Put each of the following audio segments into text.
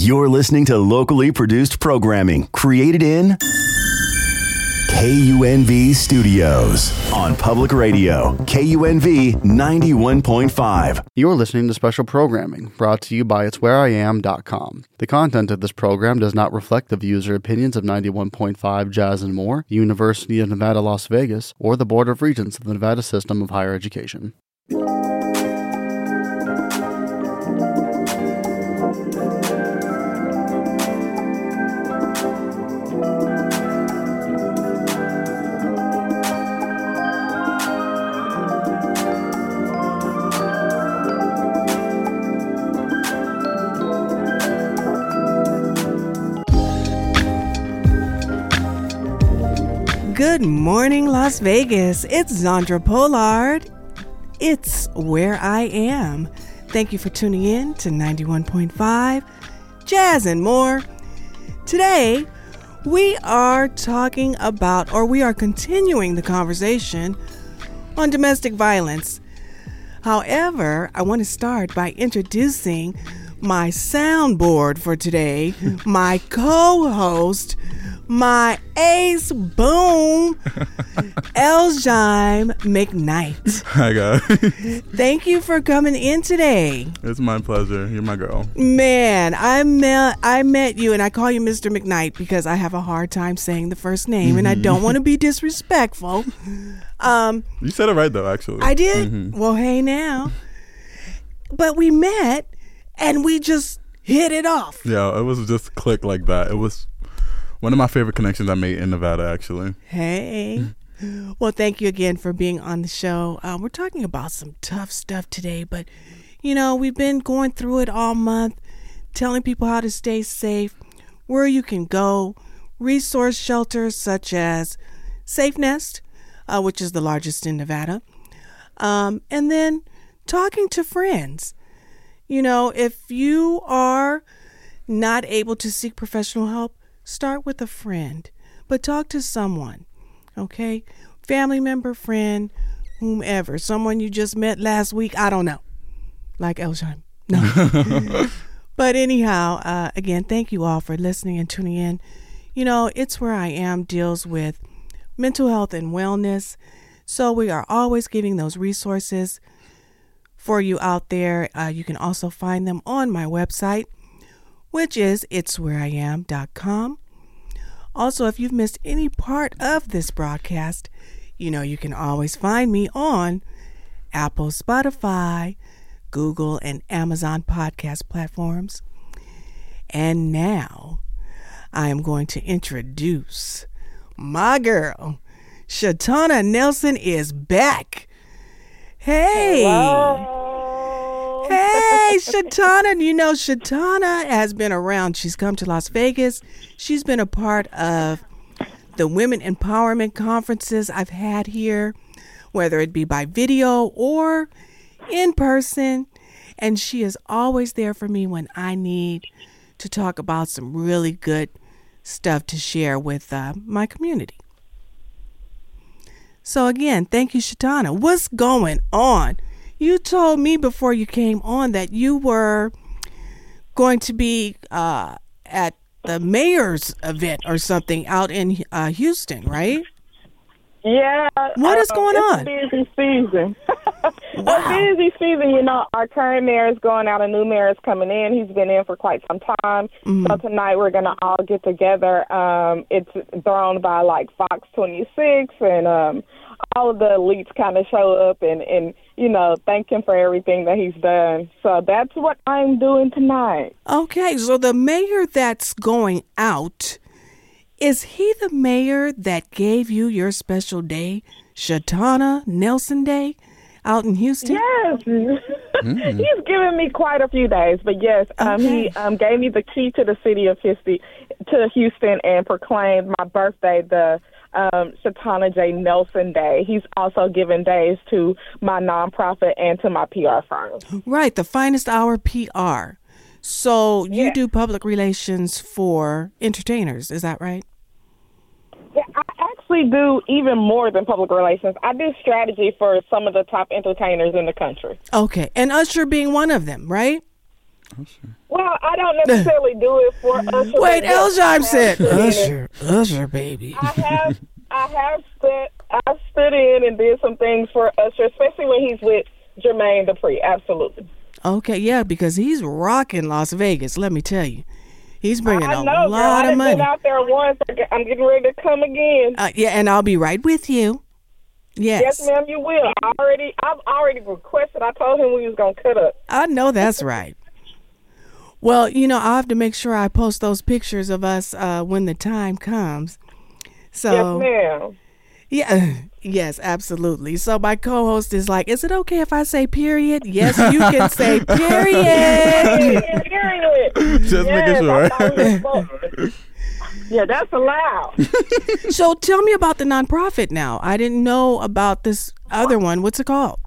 You're listening to locally produced programming created in KUNV Studios on public radio, KUNV 91.5. You're listening to special programming brought to you by It'sWhereIam.com. The content of this program does not reflect the views or opinions of 91.5 Jazz and More, University of Nevada, Las Vegas, or the Board of Regents of the Nevada System of Higher Education. Good morning, Las Vegas. It's Zandra Pollard. It's where I am. Thank you for tuning in to 91.5 Jazz and more. Today, we are talking about, or we are continuing the conversation on domestic violence. However, I want to start by introducing my soundboard for today, my co host, my ace boom, Elshime McKnight. Hi guys. Thank you for coming in today. it's my pleasure. You're my girl. Man, I met I met you and I call you Mr. McKnight because I have a hard time saying the first name and I don't want to be disrespectful. Um, You said it right though, actually. I did. Well, hey now. But we met and we just hit it off. yeah, it was just click like that. It was one of my favorite connections I made in Nevada, actually. Hey. Well, thank you again for being on the show. Uh, we're talking about some tough stuff today, but you know, we've been going through it all month, telling people how to stay safe, where you can go, resource shelters such as Safe Nest, uh, which is the largest in Nevada, um, and then talking to friends. You know, if you are not able to seek professional help, start with a friend, but talk to someone, okay? Family member, friend, whomever, someone you just met last week, I don't know, like Elshine. No. but anyhow, uh, again, thank you all for listening and tuning in. You know, It's Where I Am deals with mental health and wellness, so we are always giving those resources for you out there. Uh, you can also find them on my website, which is itswhereiam.com. Also, if you've missed any part of this broadcast, you know you can always find me on Apple, Spotify, Google, and Amazon podcast platforms. And now I am going to introduce my girl. Shaitonna Nelson is back. Hey. Hey, Shaitonna. You know, Shaitonna has been around. She's come to Las Vegas. She's been a part of the women empowerment conferences I've had here, whether it be by video or in person. And she is always there for me when I need to talk about some really good stuff to share with uh, my community. So, again, thank you, Shaitonna. What's going on? You told me before you came on that you were going to be uh, at the mayor's event or something out in uh, Houston, right? Yeah. What is going it's on? A busy season. Wow. a busy season. You know, our current mayor is going out. A new mayor is coming in. He's been in for quite some time. Mm-hmm. So tonight we're gonna all get together. Um, it's thrown by like Fox 26 and um, all of the elites kind of show up and and you know thank him for everything that he's done. So that's what I'm doing tonight. Okay, so the mayor that's going out, is he the mayor that gave you your special day, Shaitonna Nelson Day, out in Houston? Yes. He's given me quite a few days, but yes, um, he um, gave me the key to the city of Houston, to Houston, and proclaimed my birthday the um, Shaitonna J. Nelson Day. He's also given days to my nonprofit and to my PR firm. Right, the finest hour PR. So you Yeah. do public relations for entertainers, is that right? Yeah, I actually do even more than public relations. I do strategy for some of the top entertainers in the country. Okay, and Usher being one of them, right? Well, I don't necessarily do it for Usher. Wait, but yes, I Elzime have said stood in it. Usher, Usher, baby. I have, I have stood, I stood in and did some things for Usher, especially when he's with Jermaine Dupri. Absolutely. Okay, yeah, because he's rocking Las Vegas. Let me tell you, he's bringing I a know, girl. lot I've of money. been out there once. I I'm getting ready to come again. Uh, yeah, and I'll be right with you. Yes, Yes, ma'am, you will. I already, I've already requested. I told him we was gonna cut up. I know that's right. Well, you know, I'll have to make sure I post those pictures of us uh, when the time comes. So, yes, ma'am. yeah, yes, absolutely. So my co-host is like, "Is it okay if I say period?" Yes, you can say period. Period. Just Yes, making sure. I thought we were supposed- yeah, that's allowed. so tell me about the nonprofit now. I didn't know about this other one. What's it called?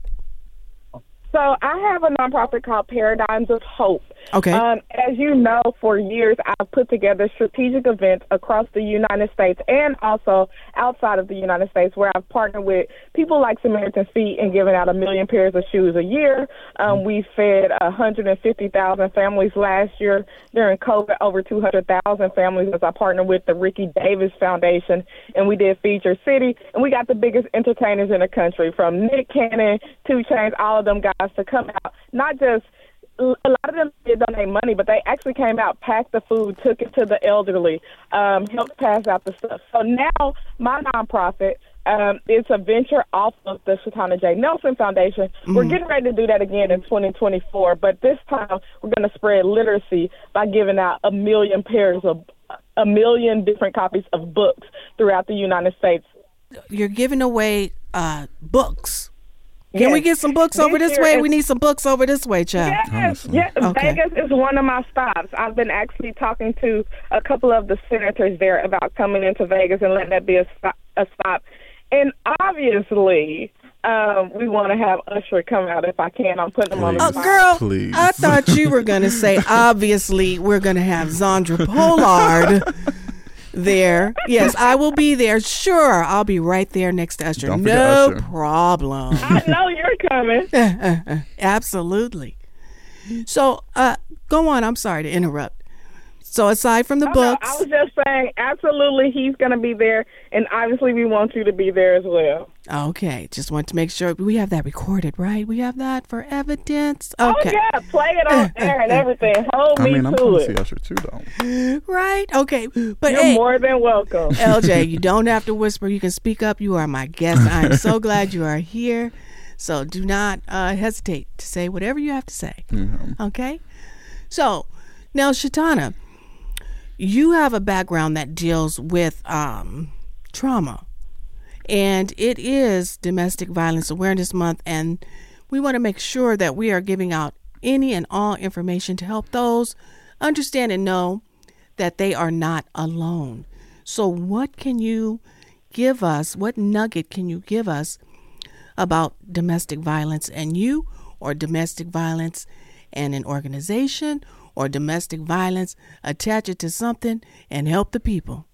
So I have a nonprofit called Paradigms of Hope. Okay. Um, as you know, for years I've put together strategic events across the United States and also outside of the United States, where I've partnered with people like Samaritan's Feet and given out a million pairs of shoes a year. Um, we fed 150,000 families last year during COVID, over 200,000 families as I partnered with the Ricky Davis Foundation, and we did Feature City, and we got the biggest entertainers in the country, from Nick Cannon, 2 Chainz, all of them guys to come out, not just a lot of them did donate money, but they actually came out, packed the food, took it to the elderly, um, helped pass out the stuff. So now my nonprofit, um, it's a venture off of the Shaitonna J. Nelson Foundation. We're getting ready to do that again in 2024, but this time we're going to spread literacy by giving out a million pairs of a million different copies of books throughout the United States. You're giving away uh, books. Can we get some books over This this way? is- We need some books over this way, child. Yes, Honestly. yes. Okay. Vegas is one of my stops. I've been actually talking to a couple of the senators there about coming into Vegas and letting that be a stop. A stop. And obviously, um, we want to have Usher come out if I can. I'm putting him on the Oh, spot. girl, Please. I thought you were going to say, obviously, we're going to have Zandra Pollard there. Yes, I will be there. Sure, I'll be right there next to Usher. Don't no Usher. problem. I know you're coming. Absolutely. So, uh, go on. I'm sorry to interrupt. So, aside from the Oh, no, books, I was just saying, absolutely, he's going to be there, and obviously, we want you to be there as well. okay, just want to make sure we have that recorded, right? We have that for evidence. Okay, Oh yeah, play it on air and everything. Hold I me mean, I'm to going to see it. Usher too, though. right? Okay, but You're hey, more than welcome. LJ, you don't have to whisper. You can speak up. You are my guest. I am so glad you are here. So do not uh, hesitate to say whatever you have to say. Okay? So now, Shaitonna, you have a background that deals with um, trauma, and it is Domestic Violence Awareness Month, and we want to make sure that we are giving out any and all information to help those understand and know that they are not alone. So, what can you give us? What nugget can you give us about domestic violence and you, or domestic violence and an organization, or domestic violence, attach it to something and help the people?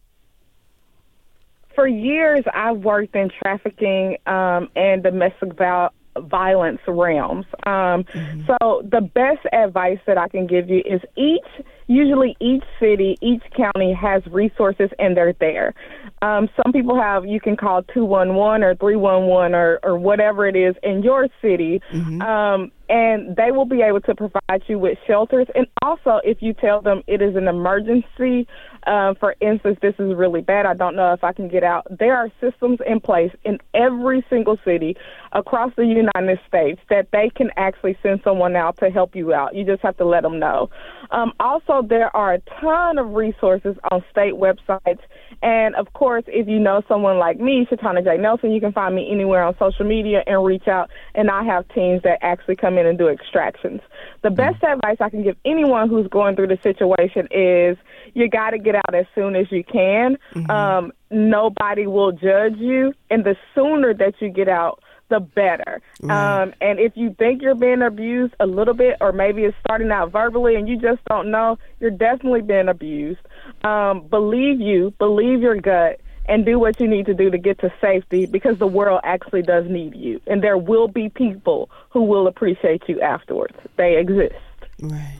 for years I've worked in trafficking um, and domestic viol- violence realms. Um, So the best advice that I can give you is each, usually each city, each county has resources and they're there. Um, some people have, you can call 211 or 311 or, or whatever it is in your city. Um, and they will be able to provide you with shelters. And also, if you tell them it is an emergency, um, for instance, this is really bad, I don't know if I can get out, there are systems in place in every single city across the United States that they can actually send someone out to help you out. You just have to let them know. Um, there are a ton of resources on state websites. And of course, if you know someone like me, Shaitonna J. Nelson, you can find me anywhere on social media and reach out. And I have teams that actually come in and do extractions. The best advice I can give anyone who's going through the situation is you got to get out as soon as you can. Um, nobody will judge you. And the sooner that you get out, the better. Um, and if you think you're being abused a little bit, or maybe it's starting out verbally and you just don't know, you're definitely being abused. Um, believe you, believe your gut, and do what you need to do to get to safety because the world actually does need you. And there will be people who will appreciate you afterwards. They exist. Right.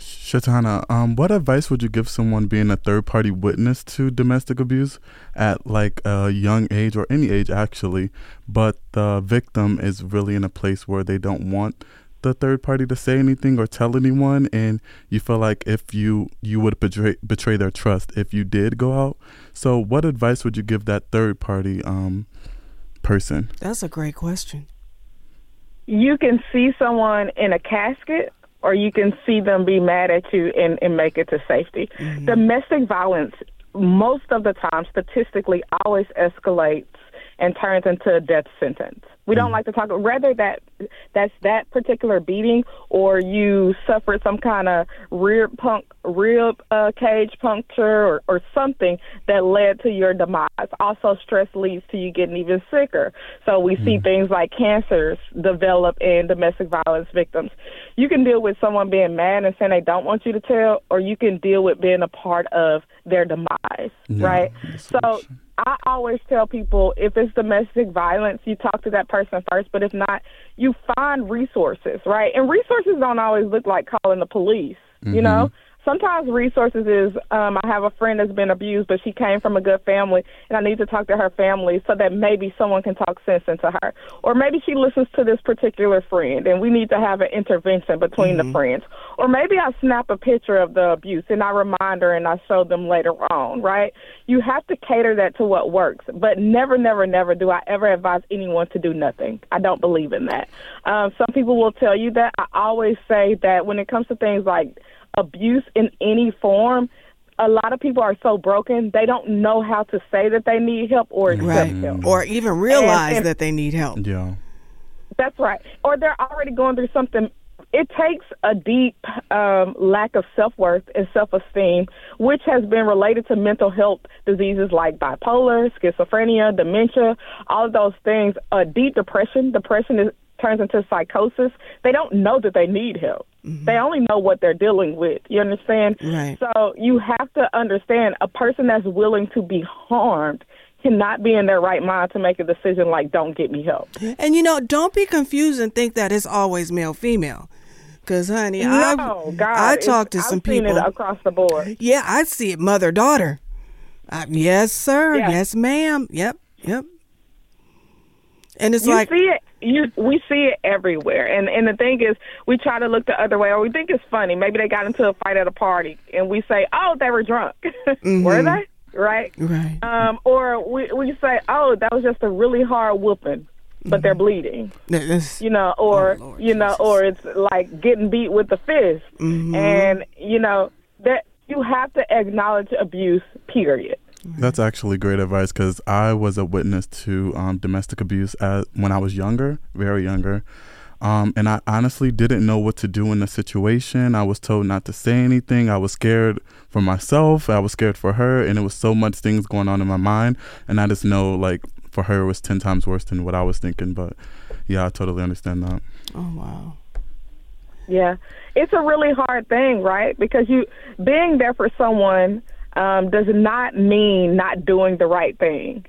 Shaitonna, um, what advice would you give someone being a third party witness to domestic abuse at like a young age or any age actually, but the victim is really in a place where they don't want the third party to say anything or tell anyone and you feel like if you you would betray betray their trust if you did go out. So what advice would you give that third party um person? That's a great question. You can see someone in a casket or you can see them be mad at you and, and make it to safety. Mm-hmm. Domestic violence, most of the time, statistically, always escalates and turns into a death sentence. We don't mm. like to talk whether that that's that particular beating or you suffered some kind of rib punk rib uh, cage puncture or, or something that led to your demise. Also, stress leads to you getting even sicker. So we mm. see things like cancers develop in domestic violence victims. You can deal with someone being mad and saying they don't want you to tell, or you can deal with being a part of their demise. Yeah, right. So I always tell people if it's domestic violence, you talk to that person first, but if not, you find resources, right? And resources don't always look like calling the police, mm-hmm. you know? Sometimes resources is um I have a friend that's been abused but she came from a good family and I need to talk to her family so that maybe someone can talk sense into her. Or maybe she listens to this particular friend and we need to have an intervention between mm-hmm. the friends. Or maybe I snap a picture of the abuse and I remind her and I show them later on, right? You have to cater that to what works. But never, never, never do I ever advise anyone to do nothing. I don't believe in that. Um, some people will tell you that. I always say that when it comes to things like abuse in any form, a lot of people are so broken they don't know how to say that they need help or accept right. help or even realize and, and that they need help. Yeah. That's right. Or they're already going through something it takes a deep um, lack of self worth and self esteem, which has been related to mental health diseases like bipolar, schizophrenia, dementia, all of those things. A deep depression. Depression is, turns into psychosis. They don't know that they need help. Mm-hmm. They only know what they're dealing with. You understand? Right. So you have to understand a person that's willing to be harmed cannot be in their right mind to make a decision like don't get me help. And you know, don't be confused and think that it's always male female. Cause honey, no, I God, I talked to I've some people across the board. Yeah, I see it mother daughter. Yes, sir. Yeah. Yes, ma'am. Yep, yep. And it's you like see it you we see it everywhere. And and the thing is we try to look the other way or we think it's funny. Maybe they got into a fight at a party and we say oh they were drunk. Mm-hmm. were they? Right? Right. Um or we we say oh that was just a really hard whooping but mm-hmm. they're bleeding That's, you know or oh, you know Jesus. or it's like getting beat with the fist. Mm-hmm. and you know that you have to acknowledge abuse period that's actually great advice because I was a witness to um, domestic abuse at, when I was younger, very younger. Um, and I honestly didn't know what to do in the situation. I was told not to say anything. I was scared for myself. I was scared for her. And it was so much things going on in my mind. And I just know, like, for her, it was 10 times worse than what I was thinking. But yeah, I totally understand that. Oh, wow. Yeah. It's a really hard thing, right? Because you, being there for someone, um, does not mean not doing the right thing.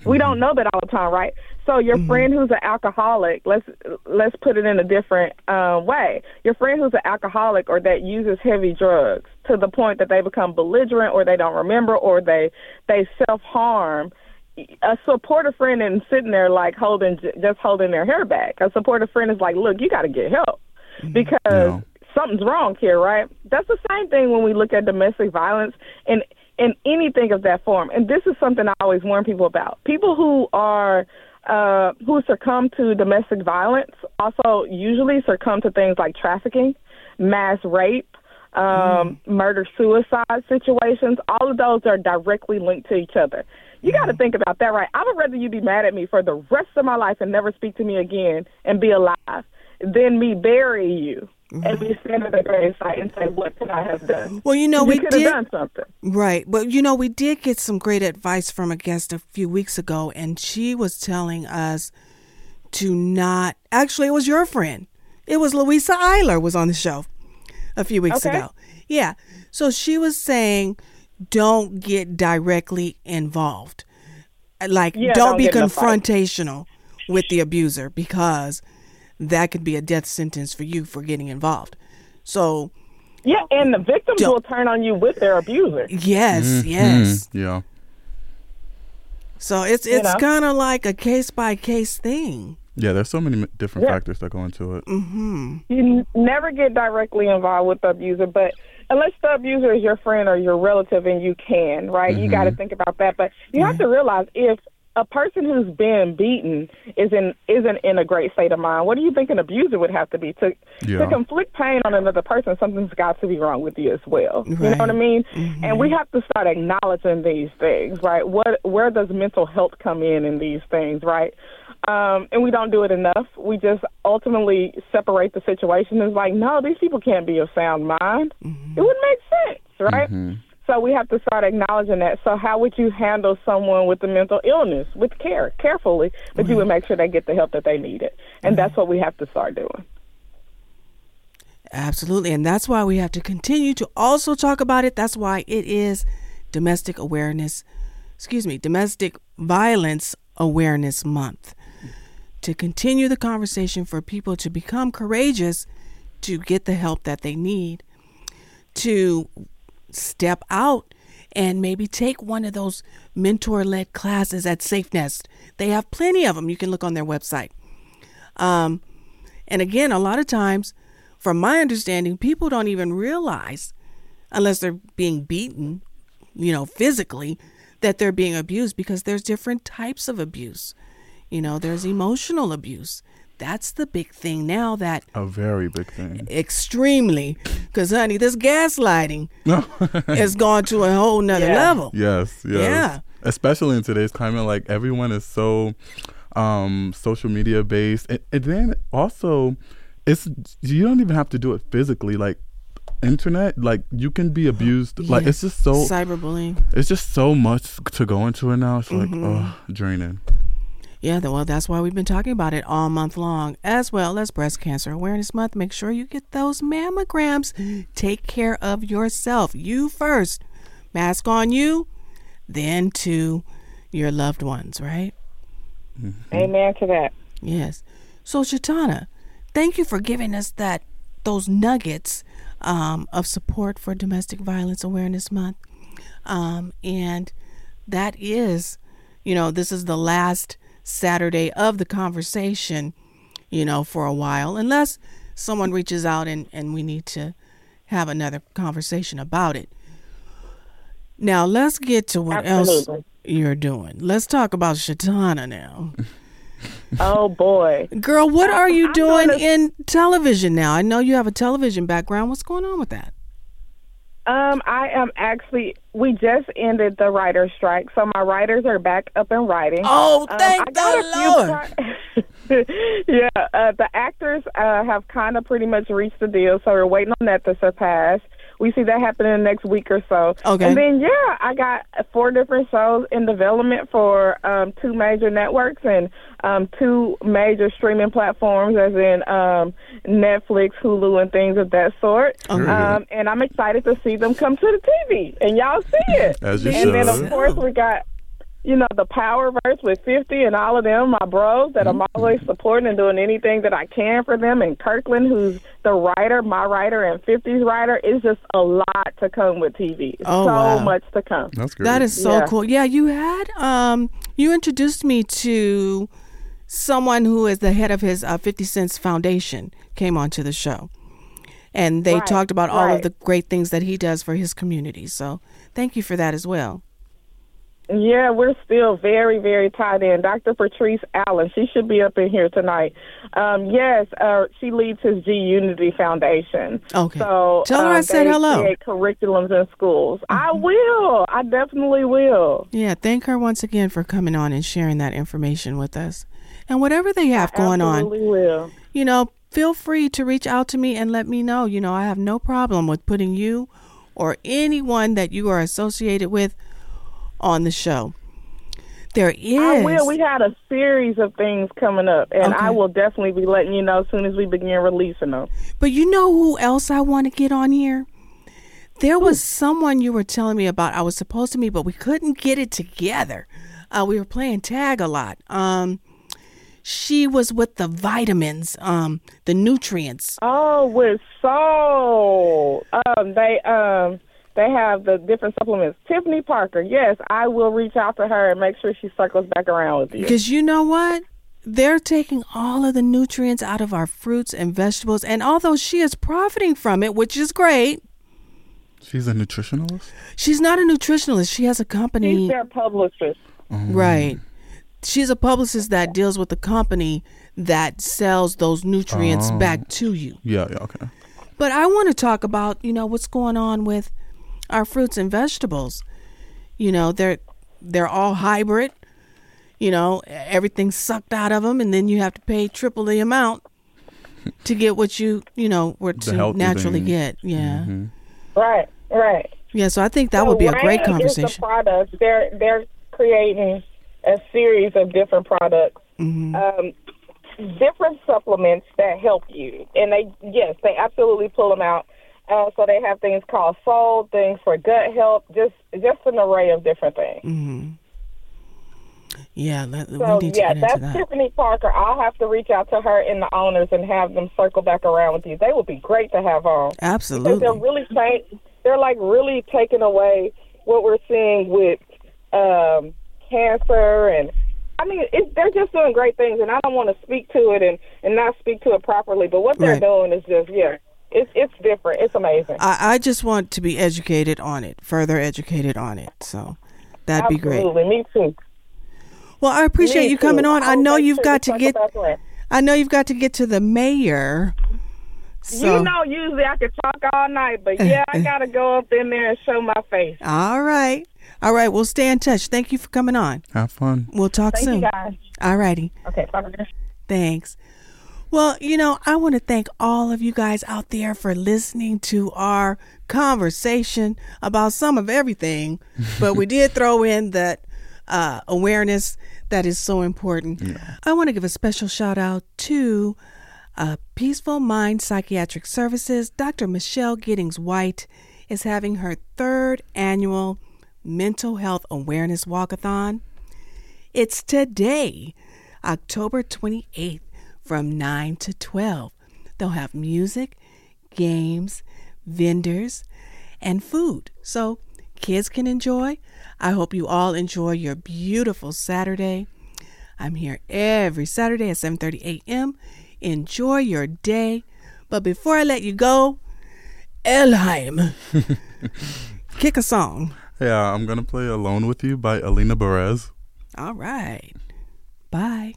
Mm-hmm. We don't know that all the time, right? So your mm-hmm. friend who's an alcoholic, let's let's put it in a different uh, way. Your friend who's an alcoholic or that uses heavy drugs to the point that they become belligerent or they don't remember or they they self harm. A supportive friend isn't sitting there like holding just holding their hair back. A supportive friend is like, look, you got to get help mm-hmm. because. No something's wrong here, right? That's the same thing when we look at domestic violence and in anything of that form. And this is something I always warn people about. People who are uh, who succumb to domestic violence also usually succumb to things like trafficking, mass rape, um, mm. murder suicide situations. All of those are directly linked to each other. You got to mm. think about that, right? I would rather you be mad at me for the rest of my life and never speak to me again and be alive than me bury you. Mm-hmm. and we stand at the gravesite and say, "What could I have done?" Well, you know, we, we did done something, right? But you know, we did get some great advice from a guest a few weeks ago, and she was telling us to not. Actually, it was your friend. It was Louisa Eiler was on the show a few weeks okay. ago. Yeah, so she was saying, don't get directly involved. Like, yeah, don't, don't be confrontational with the abuser because that could be a death sentence for you for getting involved. So Yeah, and the victims will turn on you with their abuser. Yes, Mm-hmm. yes. Yeah. So it's it's know? kind of like a case by case thing. Yeah, there's so many different Yeah. factors that go into it. Mm-hmm. You n- never get directly involved with the abuser, but unless the abuser is your friend or your relative, and you can, right? You got to think about that. But you have to realize if a person who's been beaten is in isn't in a great state of mind, what do you think an abuser would have to be to Yeah. to conflict pain on another person? Something's got to be wrong with you as well. You know what I Right. mean? Mm-hmm. And we have to start acknowledging these things, right? What where does mental health come in in these things, right? Um, and we don't do it enough. We just ultimately separate the situation as like, no, these people can't be of sound mind. It mm-hmm. wouldn't make sense, right? Mm-hmm. So we have to start acknowledging that. So how would you handle someone with a mental illness with care, carefully, but you would make sure they get the help that they needed, and mm-hmm. that's what we have to start doing. Absolutely. And that's why we have to continue to also talk about it. That's why it is Domestic Awareness, excuse me, Domestic Violence Awareness Month. To continue the conversation for people to become courageous, to get the help that they need, to step out and maybe take one of those mentor led classes at Safe Nest. They have plenty of them. You can look on their website. Um, and again, a lot of times, from my understanding, people don't even realize, unless they're being beaten, you know, physically, that they're being abused because there's different types of abuse. You know, there's emotional abuse. That's the big thing now that A very big thing. extremely, because honey, this gaslighting has gone to a whole nother Yeah. level. Yes, yes. Yeah. Especially in today's climate, like everyone is so um social media based. And, and then also it's you don't even have to do it physically. Like internet, like you can be abused. Like Yeah. it's just so Cyberbullying. it's just so much to go into it now. It's like Mm-hmm. oh draining. Yeah, well, that's why we've been talking about it all month long, as well as Breast Cancer Awareness Month. Make sure you get those mammograms. Take care of yourself. You first. Mask on you, then to your loved ones, right? Amen to that. Yes. So, Shaitonna, thank you for giving us that those nuggets um, of support for Domestic Violence Awareness Month. Um, and that is, you know, this is the last Saturday of the conversation, you know, for a while, unless someone reaches out and, and we need to have another conversation about it. Now, let's get to what else you're doing. Let's talk about Shaitonna now. Oh boy. Girl, what are you I'm doing gonna- in television now? I know you have a television background. What's going on with that? Um, I am actually. We just ended the writer strike, so my writers are back up and writing. Oh, Um, thank got the Lord. part- yeah, uh, the actors uh, have kind of pretty much reached the deal, so we're waiting on that to surpass. We see that happen in the next week or so. Okay. And then, yeah, I got four different shows in development for um, two major networks and um, two major streaming platforms, as in um, Netflix, Hulu, and things of that sort. Okay. Um, and I'm excited to see them come to the TV, and y'all see it. As you and then, of course, we got you know, the power verse with 50 and all of them, my bros that I'm always supporting and doing anything that I can for them. And Kirkland, who's the writer, my writer, and 50's writer, is just a lot to come with TV. Oh, so wow. much to come. That's great. That is so Yeah. cool. Yeah, you had um you introduced me to someone who is the head of his uh, 50 Cents Foundation came onto the show. And they Right, talked about all of the great things that he does for his community. So, thank you for that as well. Yeah, we're still very, very tied in. Dr. Patrice Allen, she should be up in here tonight. Um, yes, uh, she leads his G Unity Foundation. Okay. So Tell her I um, said hello. Curriculums in schools. I will. I definitely will. Yeah, thank her once again for coming on and sharing that information with us. And whatever they have going on, will. you know, feel free to reach out to me and let me know. You know, I have no problem with putting you or anyone that you are associated with on the show. There is. I will. We had a series of things coming up, and Okay. I will definitely be letting you know as soon as we begin releasing them. But you know who else I want to get on here? There was someone you were telling me about I was supposed to meet, but we couldn't get it together. Uh, we were playing tag a lot. Um, she was with the vitamins, um, the nutrients. Oh, with soul. Um, they um they have the different supplements. Tiffany Parker. Yes, I will reach out to her and make sure she circles back around with you. Because you know what? They're taking all of the nutrients out of our fruits and vegetables, and although she is profiting from it, which is great, She's a nutritionalist. she's not a nutritionalist. She has a company. She's their publicist. Oh. Right. She's a publicist that deals with the company that sells those nutrients Oh. back to you. Yeah, yeah, okay. But I want to talk about, you know, what's going on with our fruits and vegetables. You know, they're they're all hybrid. You know, everything's sucked out of them and then you have to pay triple the amount to get what you, you know, were to naturally things. get. Yeah. Mhm. Right, right. Yeah, so I think that So would be a great Rain Is the conversation. product. They're they're creating a series of different products, Mm-hmm. um, different supplements that help you, and they yes, they absolutely pull them out. Uh, so they have things called soul, things for gut health, just just an array of different things. Mm-hmm. Yeah, let, So we need to yeah, get that's into that. Tiffany Parker. I'll have to reach out to her and the owners and have them circle back around with you. They would be great to have on. Absolutely. they're really they're like really taking away what we're seeing with um, cancer and I mean it, they're just doing great things and I don't want to speak to it and and not speak to it properly but what they're Right. doing is just yeah it's it's different it's amazing I, I just want to be educated on it, further educated on it. So that'd be great. absolutely me too Well, I appreciate Me you coming too. on. I I'll know you've got to get. I know you've got to get to the mayor. So, you know usually I could talk all night but yeah I gotta go up in there and show my face all right, all right. We'll stay in touch. Thank you for coming on. Have fun. We'll talk thank soon. you guys All righty. okay bye Thanks. Well, you know, I want to thank all of you guys out there for listening to our conversation about some of everything, but we did throw in that uh, awareness that is so important. I want to give a special shout out to uh, Peaceful Mind Psychiatric Services. Dr. Michelle Giddings White is having her third annual Mental Health Awareness Walkathon. It's today, October 28th, from 9 to 12. They'll have music, games, vendors, and food. So kids can enjoy. I hope you all enjoy your beautiful Saturday. I'm here every Saturday at 7:30 a.m. Enjoy your day. But before I let you go, Elheim, kick a song. Yeah, I'm gonna play Alone with You by Alina Perez. All right. Bye.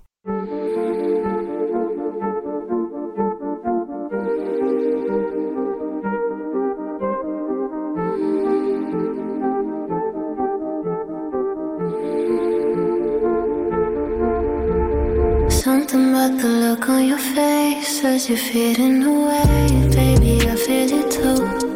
Something about the look on your face as you're fading away. Baby, I feel it too.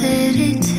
that it